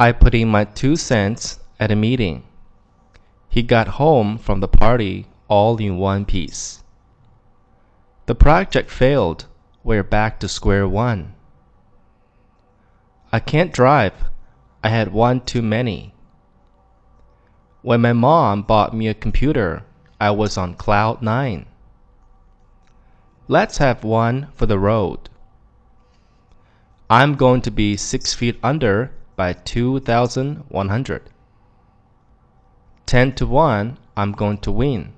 I put in my two cents at a meeting. He got home from the party all in one piece. The project failed. We're back to square one. I can't drive. I had one too many. When my mom bought me a computer, I was on cloud nine. Let's have one for the road. I'm going to be six feet under by 2,100. 10 to 1, I'm going to win.